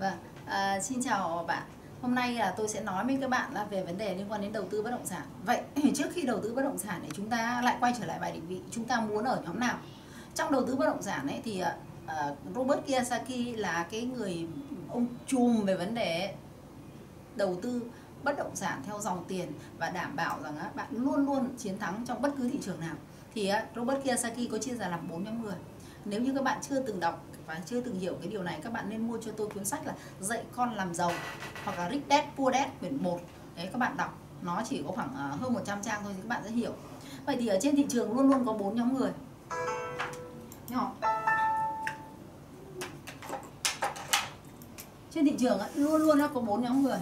Vâng, à, xin chào bạn. Hôm nay là tôi sẽ nói với các bạn là về vấn đề liên quan đến đầu tư bất động sản. Vậy trước khi đầu tư bất động sản thì chúng ta lại quay trở lại bài định vị, chúng ta muốn ở nhóm nào? Trong đầu tư bất động sản ấy thì uh, Robert Kiyosaki là cái người ông chùm về vấn đề đầu tư bất động sản theo dòng tiền và đảm bảo rằng uh, bạn luôn luôn chiến thắng trong bất cứ thị trường nào. Thì uh, Robert Kiyosaki có chia ra làm bốn nhóm người. Nếu như các bạn chưa từng đọc và chưa từng hiểu cái điều này các bạn nên mua cho tôi cuốn sách là dạy con làm giàu hoặc là Rich Dad Poor Dad quyển 1 đấy các bạn đọc nó chỉ có khoảng à, hơn 100 trang thôi thì các bạn sẽ hiểu. Vậy thì ở trên thị trường luôn luôn có bốn nhóm người. Nhỏ trên thị trường luôn luôn nó có bốn nhóm người.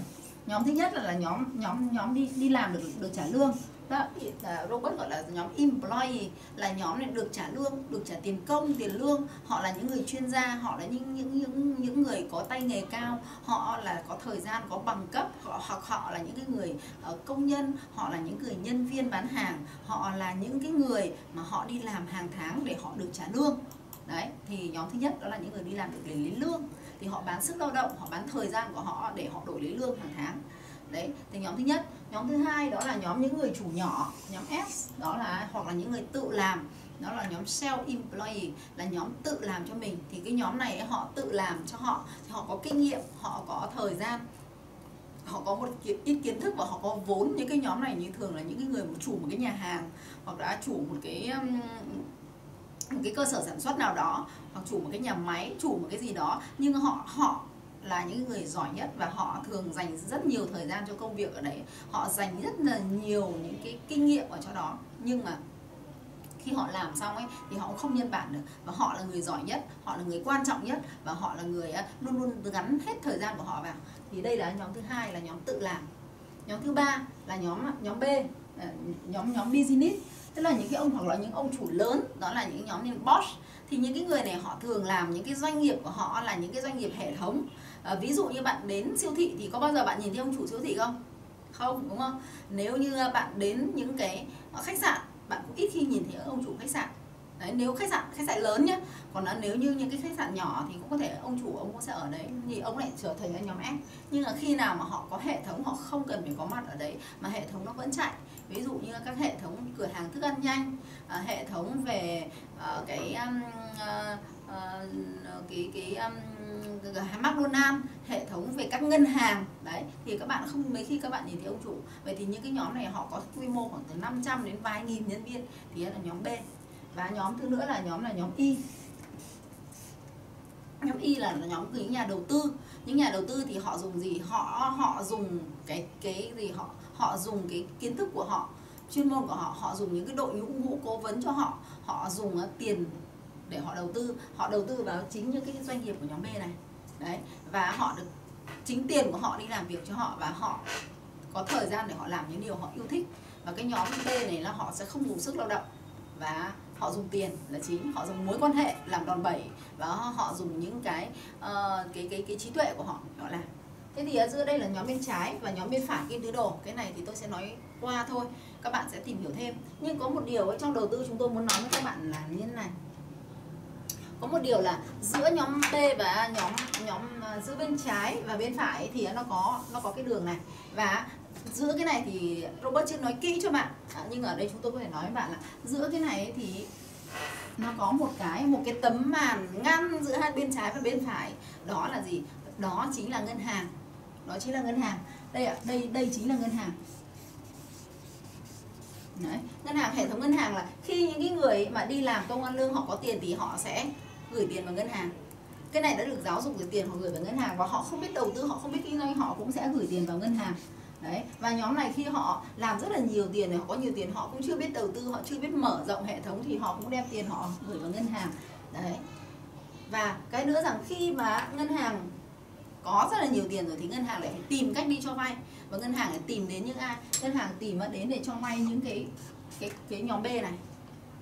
Nhóm thứ nhất là, là nhóm nhóm nhóm đi đi làm được được trả lương đó à, Robert gọi là nhóm employee là nhóm này được trả lương được trả tiền công tiền lương. Họ là những người chuyên gia họ là những những những những người có tay nghề cao. Họ là có thời gian có bằng cấp. Họ hoặc họ là những cái người uh, công nhân họ là những người nhân viên bán hàng. Họ là những cái người mà họ đi làm hàng tháng để họ được trả lương. Đấy thì nhóm thứ nhất đó là những người đi làm được để lấy lương. Thì họ bán sức lao động họ bán thời gian của họ để họ đổi lấy lương hàng tháng đấy, thì nhóm thứ nhất. Nhóm thứ hai đó là nhóm những người chủ nhỏ, nhóm S đó là, hoặc là những người tự làm. Đó là nhóm self employee là nhóm tự làm cho mình. Thì cái nhóm này họ tự làm cho họ, thì họ có kinh nghiệm, họ có thời gian, họ có một ít kiến thức và họ có vốn. Những cái nhóm này như thường là những cái người chủ một cái nhà hàng, hoặc là chủ một cái um, một cái cơ sở sản xuất nào đó, hoặc chủ một cái nhà máy, chủ một cái gì đó. Nhưng họ họ là những người giỏi nhất và họ thường dành rất nhiều thời gian cho công việc ở đấy. Họ dành rất là nhiều những cái kinh nghiệm ở cho đó. Nhưng mà khi họ làm xong ấy, thì họ không nhân bản được. Và họ là người giỏi nhất, họ là người quan trọng nhất và họ là người luôn luôn gắn hết thời gian của họ vào. Thì đây là nhóm thứ hai là nhóm tự làm. Nhóm thứ ba là nhóm nhóm B à, nhóm nhóm business. Tức là những cái ông hoặc là những ông chủ lớn, đó là những nhóm như boss thì những cái người này họ thường làm những cái doanh nghiệp của họ là những cái doanh nghiệp hệ thống à, ví dụ như bạn đến siêu thị thì có bao giờ bạn nhìn thấy ông chủ siêu thị không? Không đúng không? Nếu như bạn đến những cái khách sạn bạn cũng ít khi nhìn thấy ông chủ khách sạn. Đấy nếu khách sạn khách sạn lớn nhé còn nếu như những cái khách sạn nhỏ thì cũng có thể ông chủ ông cũng sẽ ở đấy. Thì ông lại trở thành nhóm S. Nhưng là khi nào mà họ có hệ thống họ không cần phải có mặt ở đấy mà hệ thống nó vẫn chạy. Ví dụ như các hệ thống cửa hàng thức ăn nhanh à, hệ thống về ờ, cái um, ờ, uh, cái cái um, McDonald hệ thống về các ngân hàng. Đấy thì các bạn không mấy khi các bạn nhìn thấy ông chủ. Vậy thì những cái nhóm này họ có quy mô khoảng từ 500 đến vài nghìn nhân viên. Thì là nhóm B. Và nhóm thứ nữa là nhóm là nhóm Y nhóm Y là nhóm những nhà đầu tư. Những nhà đầu tư thì họ dùng gì? Họ họ dùng cái cái gì họ? Họ dùng cái kiến thức của họ chuyên môn của họ. Họ dùng những cái đội ngũ ngũ cố vấn cho họ. Họ dùng ờ, tiền để họ đầu tư. Họ đầu tư vào chính những cái doanh nghiệp của nhóm B này. Đấy và họ được chính tiền của họ đi làm việc cho họ và họ có thời gian để họ làm những điều họ yêu thích. Và cái nhóm B này là họ sẽ không dùng sức lao động và họ dùng tiền là chính. Họ dùng mối quan hệ làm đòn bẩy và họ dùng những cái uh, cái cái cái trí tuệ của họ họ làm. Thế thì ở giữa đây là nhóm bên trái và nhóm bên phải kim tứ đồ. Cái này thì tôi sẽ nói qua thôi. Các bạn sẽ tìm hiểu thêm. Nhưng có một điều trong đầu tư chúng tôi muốn nói với các bạn là như thế này có một điều là giữa nhóm T và nhóm nhóm à, giữa bên trái và bên phải thì nó có nó có cái đường này. Và giữa cái này thì Robert chưa nói kỹ cho bạn. À, nhưng ở đây chúng tôi có thể nói với bạn là giữa cái này thì nó có một cái một cái tấm màn ngăn giữa hai bên trái và bên phải. Đó là gì? Đó chính là ngân hàng. Đó chính là ngân hàng. Đây ạ đây đây chính là ngân hàng. Đấy. ngân hàng hệ thống ngân hàng là khi những cái người mà đi làm công ăn lương họ có tiền thì họ sẽ gửi tiền vào ngân hàng. Cái này đã được giáo dục gửi tiền họ gửi vào ngân hàng và họ không biết đầu tư, họ không biết kinh doanh, họ cũng sẽ gửi tiền vào ngân hàng. Đấy, và nhóm này khi họ làm rất là nhiều tiền họ có nhiều tiền, họ cũng chưa biết đầu tư, họ chưa biết mở rộng hệ thống thì họ cũng đem tiền họ gửi vào ngân hàng. Đấy. Và cái nữa rằng khi mà ngân hàng có rất là nhiều tiền rồi thì ngân hàng lại phải tìm cách đi cho vay. Và ngân hàng lại tìm đến những ai? Ngân hàng tìm đến để cho vay những cái cái cái nhóm B này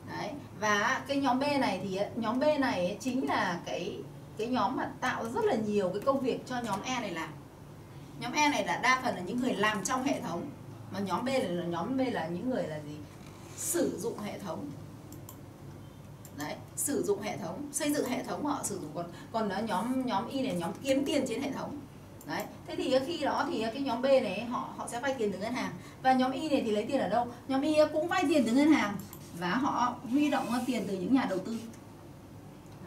đấy, và cái nhóm B này thì nhóm B này chính là cái cái nhóm mà tạo rất là nhiều cái công việc cho nhóm E này làm. Nhóm E này là đa phần là những người làm trong hệ thống, mà nhóm B là, nhóm B là những người là gì? Sử dụng hệ thống. Đấy, sử dụng hệ thống, xây dựng hệ thống họ sử dụng. Còn còn nhóm nhóm y này nhóm kiếm tiền trên hệ thống. Đấy, thế thì khi đó thì cái nhóm B này họ họ sẽ vay tiền từ ngân hàng. Và nhóm Y này thì lấy tiền ở đâu? Nhóm Y cũng vay tiền từ ngân hàng và họ huy động tiền từ những nhà đầu tư.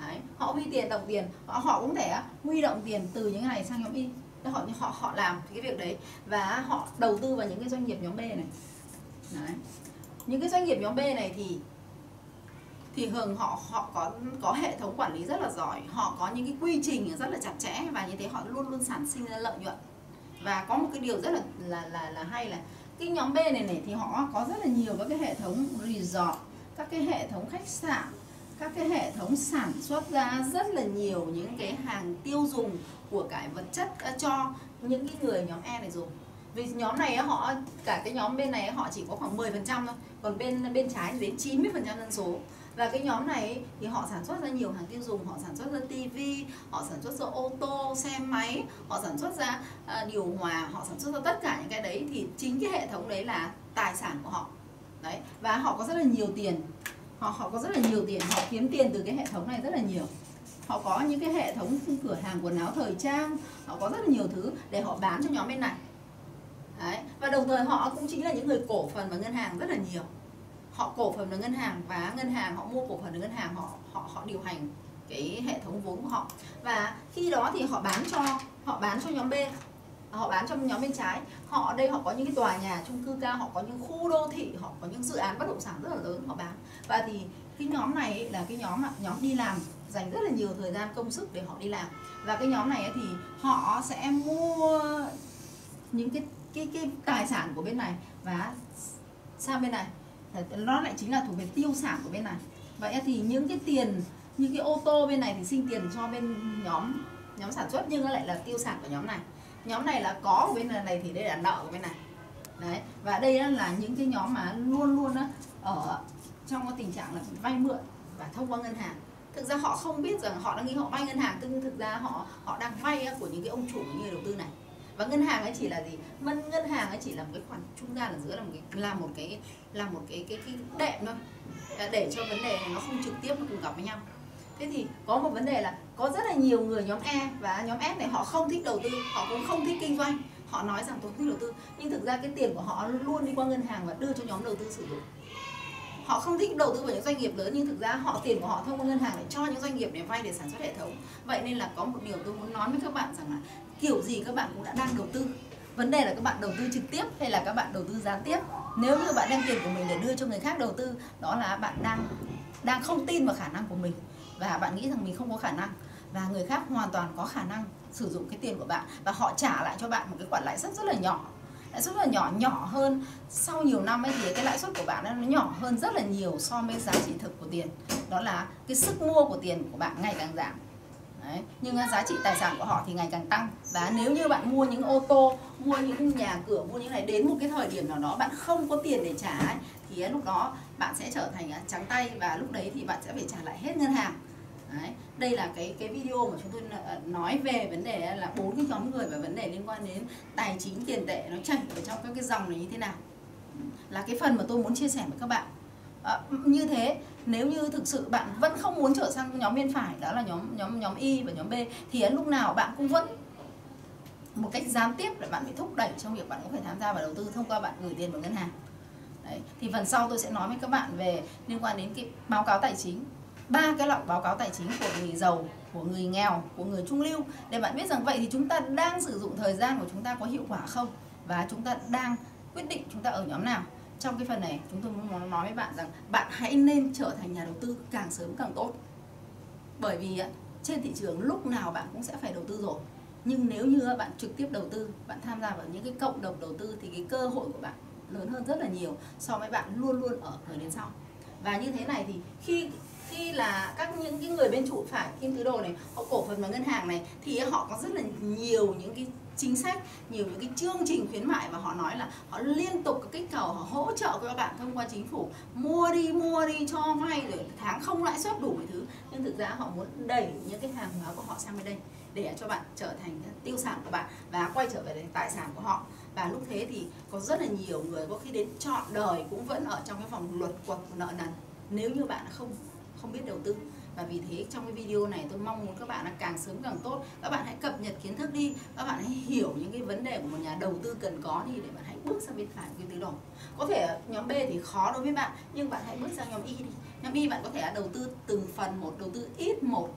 Đấy họ huy tiền đồng tiền. Họ họ cũng thể huy động tiền từ những này sang nhóm Y. Họ họ họ làm cái việc đấy. Và họ đầu tư vào những cái doanh nghiệp nhóm B này. Đấy. những cái doanh nghiệp nhóm B này thì thì thường họ họ có có hệ thống quản lý rất là giỏi. Họ có những cái quy trình rất là chặt chẽ và như thế họ luôn luôn sản sinh ra lợi nhuận. Và có một cái điều rất là là là, là hay là cái nhóm B này này thì họ có rất là nhiều các cái hệ thống resort, các cái hệ thống khách sạn, các cái hệ thống sản xuất ra rất là nhiều những cái hàng tiêu dùng của cái vật chất à, cho những cái người nhóm E này dùng. Vì nhóm này họ, cả cái nhóm bên này họ chỉ có khoảng 10% thôi, còn bên bên trái đến 90% dân số và cái nhóm này thì họ sản xuất ra nhiều hàng tiêu dùng họ sản xuất ra tivi họ sản xuất ra ô tô xe máy họ sản xuất ra uh, điều hòa họ sản xuất ra tất cả những cái đấy. Thì chính cái hệ thống đấy là tài sản của họ. Đấy và họ có rất là nhiều tiền. Họ họ có rất là nhiều tiền họ kiếm tiền từ cái hệ thống này rất là nhiều. Họ có những cái hệ thống cửa hàng quần áo thời trang họ có rất là nhiều thứ để họ bán cho nhóm bên này. Đấy. và đồng thời họ cũng chính là những người cổ phần và ngân hàng rất là nhiều họ cổ phần vào ngân hàng và ngân hàng họ mua cổ phần ở ngân hàng, họ họ họ điều hành cái hệ thống vốn của họ. Và khi đó thì họ bán cho, họ bán cho nhóm B, họ bán cho nhóm bên trái. Họ đây họ có những cái tòa nhà chung cư cao, họ có những khu đô thị, họ có những dự án bất động sản rất là lớn họ bán. Và thì cái nhóm này là cái nhóm nhóm đi làm, dành rất là nhiều thời gian, công sức để họ đi làm. Và cái nhóm này thì họ sẽ mua những cái cái cái tài sản của bên này và sang bên này nó lại chính là thuộc về tiêu sản của bên này. Vậy thì những cái tiền như cái ô tô bên này thì sinh tiền cho bên nhóm nhóm sản xuất nhưng nó lại là tiêu sản của nhóm này. Nhóm này là có của bên này thì đây là nợ của bên này. Đấy và đây là những cái nhóm mà luôn luôn đó, ở trong cái tình trạng là vay mượn và thông qua ngân hàng. Thực ra họ không biết rằng họ đang nghĩ họ vay ngân hàng nhưng thực ra họ họ đang vay của những cái ông chủ những người đầu tư này và ngân hàng ấy chỉ là gì? Ngân ngân hàng ấy chỉ là một cái khoản trung gian ở giữa, là một cái, là một cái, là một cái cái cái đệm thôi. Để cho vấn đề này nó không trực tiếp nó cùng gặp với nhau. Thế thì có một vấn đề là có rất là nhiều người nhóm E và nhóm S này họ không thích đầu tư, họ cũng không thích kinh doanh. Họ nói rằng tôi thích đầu tư, nhưng thực ra cái tiền của họ luôn đi qua ngân hàng và đưa cho nhóm đầu tư sử dụng họ không thích đầu tư vào những doanh nghiệp lớn, nhưng thực ra họ, tiền của họ thông qua ngân hàng để cho những doanh nghiệp để vay để sản xuất hệ thống. Vậy nên là có một điều tôi muốn nói với các bạn rằng là kiểu gì các bạn cũng đã đang đầu tư. Vấn đề là các bạn đầu tư trực tiếp hay là các bạn đầu tư gián tiếp? Nếu như bạn đem tiền của mình để đưa cho người khác đầu tư, đó là bạn đang đang không tin vào khả năng của mình. Và bạn nghĩ rằng mình không có khả năng. Và người khác hoàn toàn có khả năng sử dụng cái tiền của bạn. Và họ trả lại cho bạn một cái khoản lãi suất rất là nhỏ lãi suất là nhỏ nhỏ hơn sau nhiều năm ấy thì cái lãi suất của bạn nó nhỏ hơn rất là nhiều so với giá trị thực của tiền. Đó là cái sức mua của tiền của bạn ngày càng giảm. Đấy. nhưng giá trị tài sản của họ thì ngày càng tăng. Và nếu như bạn mua những ô tô mua những nhà cửa mua những này đến một cái thời điểm nào đó bạn không có tiền để trả ấy, thì lúc đó bạn sẽ trở thành à, trắng tay và lúc đấy thì bạn sẽ phải trả lại hết ngân hàng đây là cái cái video mà chúng tôi nói về vấn đề là bốn cái nhóm người và vấn đề liên quan đến tài chính tiền tệ nó chảy ở trong các cái dòng này như thế nào. Là cái phần mà tôi muốn chia sẻ với các bạn. À, như thế nếu như thực sự bạn vẫn không muốn trở sang nhóm bên phải đó là nhóm nhóm nhóm y và nhóm b thì lúc nào bạn cũng vẫn một cách gián tiếp là bạn bị thúc đẩy trong việc bạn có thể tham gia vào đầu tư thông qua bạn gửi tiền vào ngân hàng. Đấy. thì phần sau tôi sẽ nói với các bạn về liên quan đến cái báo cáo tài chính ba cái loại báo cáo tài chính của người giàu, của người nghèo, của người trung lưu. Để bạn biết rằng vậy thì chúng ta đang sử dụng thời gian của chúng ta có hiệu quả không? Và chúng ta đang quyết định chúng ta ở nhóm nào? Trong cái phần này, chúng tôi muốn nói với bạn rằng bạn hãy nên trở thành nhà đầu tư càng sớm càng tốt. Bởi vì trên thị trường lúc nào bạn cũng sẽ phải đầu tư rồi. Nhưng nếu như bạn trực tiếp đầu tư, bạn tham gia vào những cái cộng đồng đầu tư thì cái cơ hội của bạn lớn hơn rất là nhiều so với bạn luôn luôn ở thời đến sau. Và như thế này thì khi khi là các những cái người bên chủ phải kim tứ đồ này, họ cổ phần vào ngân hàng này, thì họ có rất là nhiều những cái chính sách, nhiều những cái chương trình khuyến mại và họ nói là họ liên tục kích cầu, họ hỗ trợ cho các bạn thông qua chính phủ mua đi mua đi cho vay rồi tháng không lãi suất đủ mọi thứ. Nhưng thực ra họ muốn đẩy những cái hàng hóa của họ sang bên đây để cho bạn trở thành tiêu sản của bạn và quay trở về tài sản của họ. Và lúc thế thì có rất là nhiều người có khi đến chọn đời cũng vẫn ở trong cái vòng luật quật nợ nần. Nếu như bạn không không biết đầu tư. Và vì thế trong cái video này tôi mong muốn các bạn là càng sớm càng tốt. Các bạn hãy cập nhật kiến thức đi. Các bạn hãy hiểu những cái vấn đề của một nhà đầu tư cần có đi để bạn hãy bước sang bên phải của cái tứ đồ có thể nhóm B thì khó đối với bạn, nhưng bạn hãy bước sang nhóm Y đi. Nhóm Y bạn có thể đầu tư từng phần một, đầu tư ít một.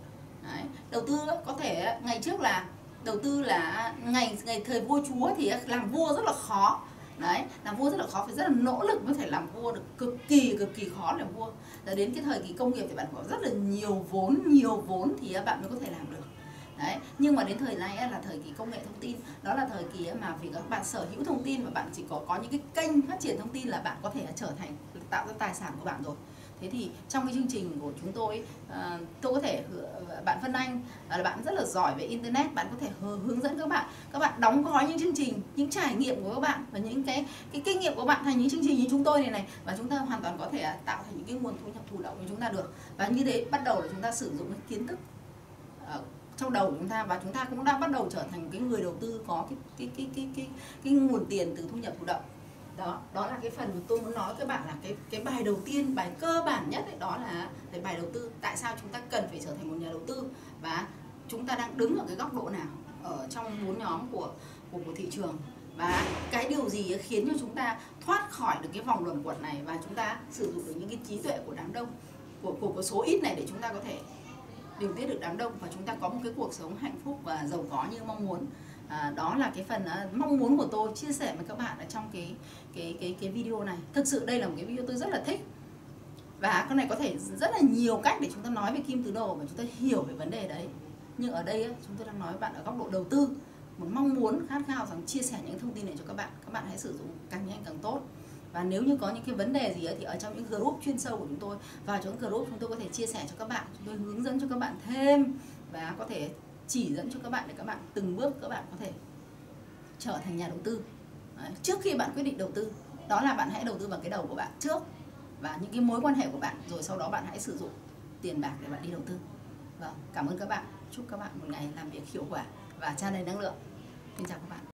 Đấy. đầu tư có thể ngày trước là đầu tư là ngày ngày thời vua chúa thì làm vua rất là khó đấy làm vua rất là khó, phải rất là nỗ lực mới thể làm vua được, cực kỳ cực kỳ khó làm vua. Và đến cái thời kỳ công nghiệp thì bạn có rất là nhiều vốn nhiều vốn thì bạn mới có thể làm được. Đấy, nhưng mà đến thời nay là thời kỳ công nghệ thông tin, đó là thời kỳ mà vì các bạn sở hữu thông tin và bạn chỉ có có những cái kênh phát triển thông tin là bạn có thể trở thành tạo ra tài sản của bạn rồi thế thì trong cái chương trình của chúng tôi ờ, tôi có thể ờ, bạn Vân Anh là bạn rất là giỏi về internet bạn có thể hướng dẫn các bạn. Các bạn đóng gói những chương trình những trải nghiệm của các bạn và những cái cái kinh nghiệm của bạn thành những chương trình như chúng tôi này này và chúng ta hoàn toàn có thể tạo thành những cái nguồn thu nhập thụ động của chúng ta được. Và như thế bắt đầu là chúng ta sử dụng cái kiến thức trong đầu của chúng ta và chúng ta cũng đang bắt đầu trở thành cái người đầu tư có cái cái cái cái cái, cái nguồn tiền từ thu nhập thụ động đó đó là cái phần mà tôi muốn nói với các bạn là cái cái bài đầu tiên bài cơ bản nhất ấy, đó là cái bài đầu tư tại sao chúng ta cần phải trở thành một nhà đầu tư và chúng ta đang đứng ở cái góc độ nào ở trong bốn nhóm của của, của thị trường. Và cái điều gì khiến cho chúng ta thoát khỏi được cái vòng luẩn quẩn này và chúng ta sử dụng được những cái trí tuệ của đám đông của của, của số ít này để chúng ta có thể điều tiết được đám đông và chúng ta có một cái cuộc sống hạnh phúc và giàu có như mong muốn à, đó là cái phần uh, mong muốn của tôi chia sẻ với các bạn ở trong cái cái cái cái video này. Thực sự đây là một cái video tôi rất là thích. Và cái này có thể rất là nhiều cách để chúng ta nói về kim tứ đồ và chúng ta hiểu về vấn đề đấy. Nhưng ở đây chúng tôi đang nói với bạn ở góc độ đầu tư. Một mong muốn khát khao rằng chia sẻ những thông tin này cho các bạn. Các bạn hãy sử dụng càng nhanh càng tốt. Và nếu như có những cái vấn đề gì ấy, thì ở trong những group chuyên sâu của chúng tôi vào trong group chúng tôi có thể chia sẻ cho các bạn. Chúng tôi hướng dẫn cho các bạn thêm và có thể chỉ dẫn cho các bạn để các bạn từng bước các bạn có thể trở thành nhà đầu tư. Đấy. trước khi bạn quyết định đầu tư, đó là bạn hãy đầu tư vào cái đầu của bạn trước và những cái mối quan hệ của bạn, rồi sau đó bạn hãy sử dụng tiền bạc để bạn đi đầu tư. Vâng cảm ơn các bạn. Chúc các bạn một ngày làm việc hiệu quả và tràn đầy năng lượng. Xin chào các bạn.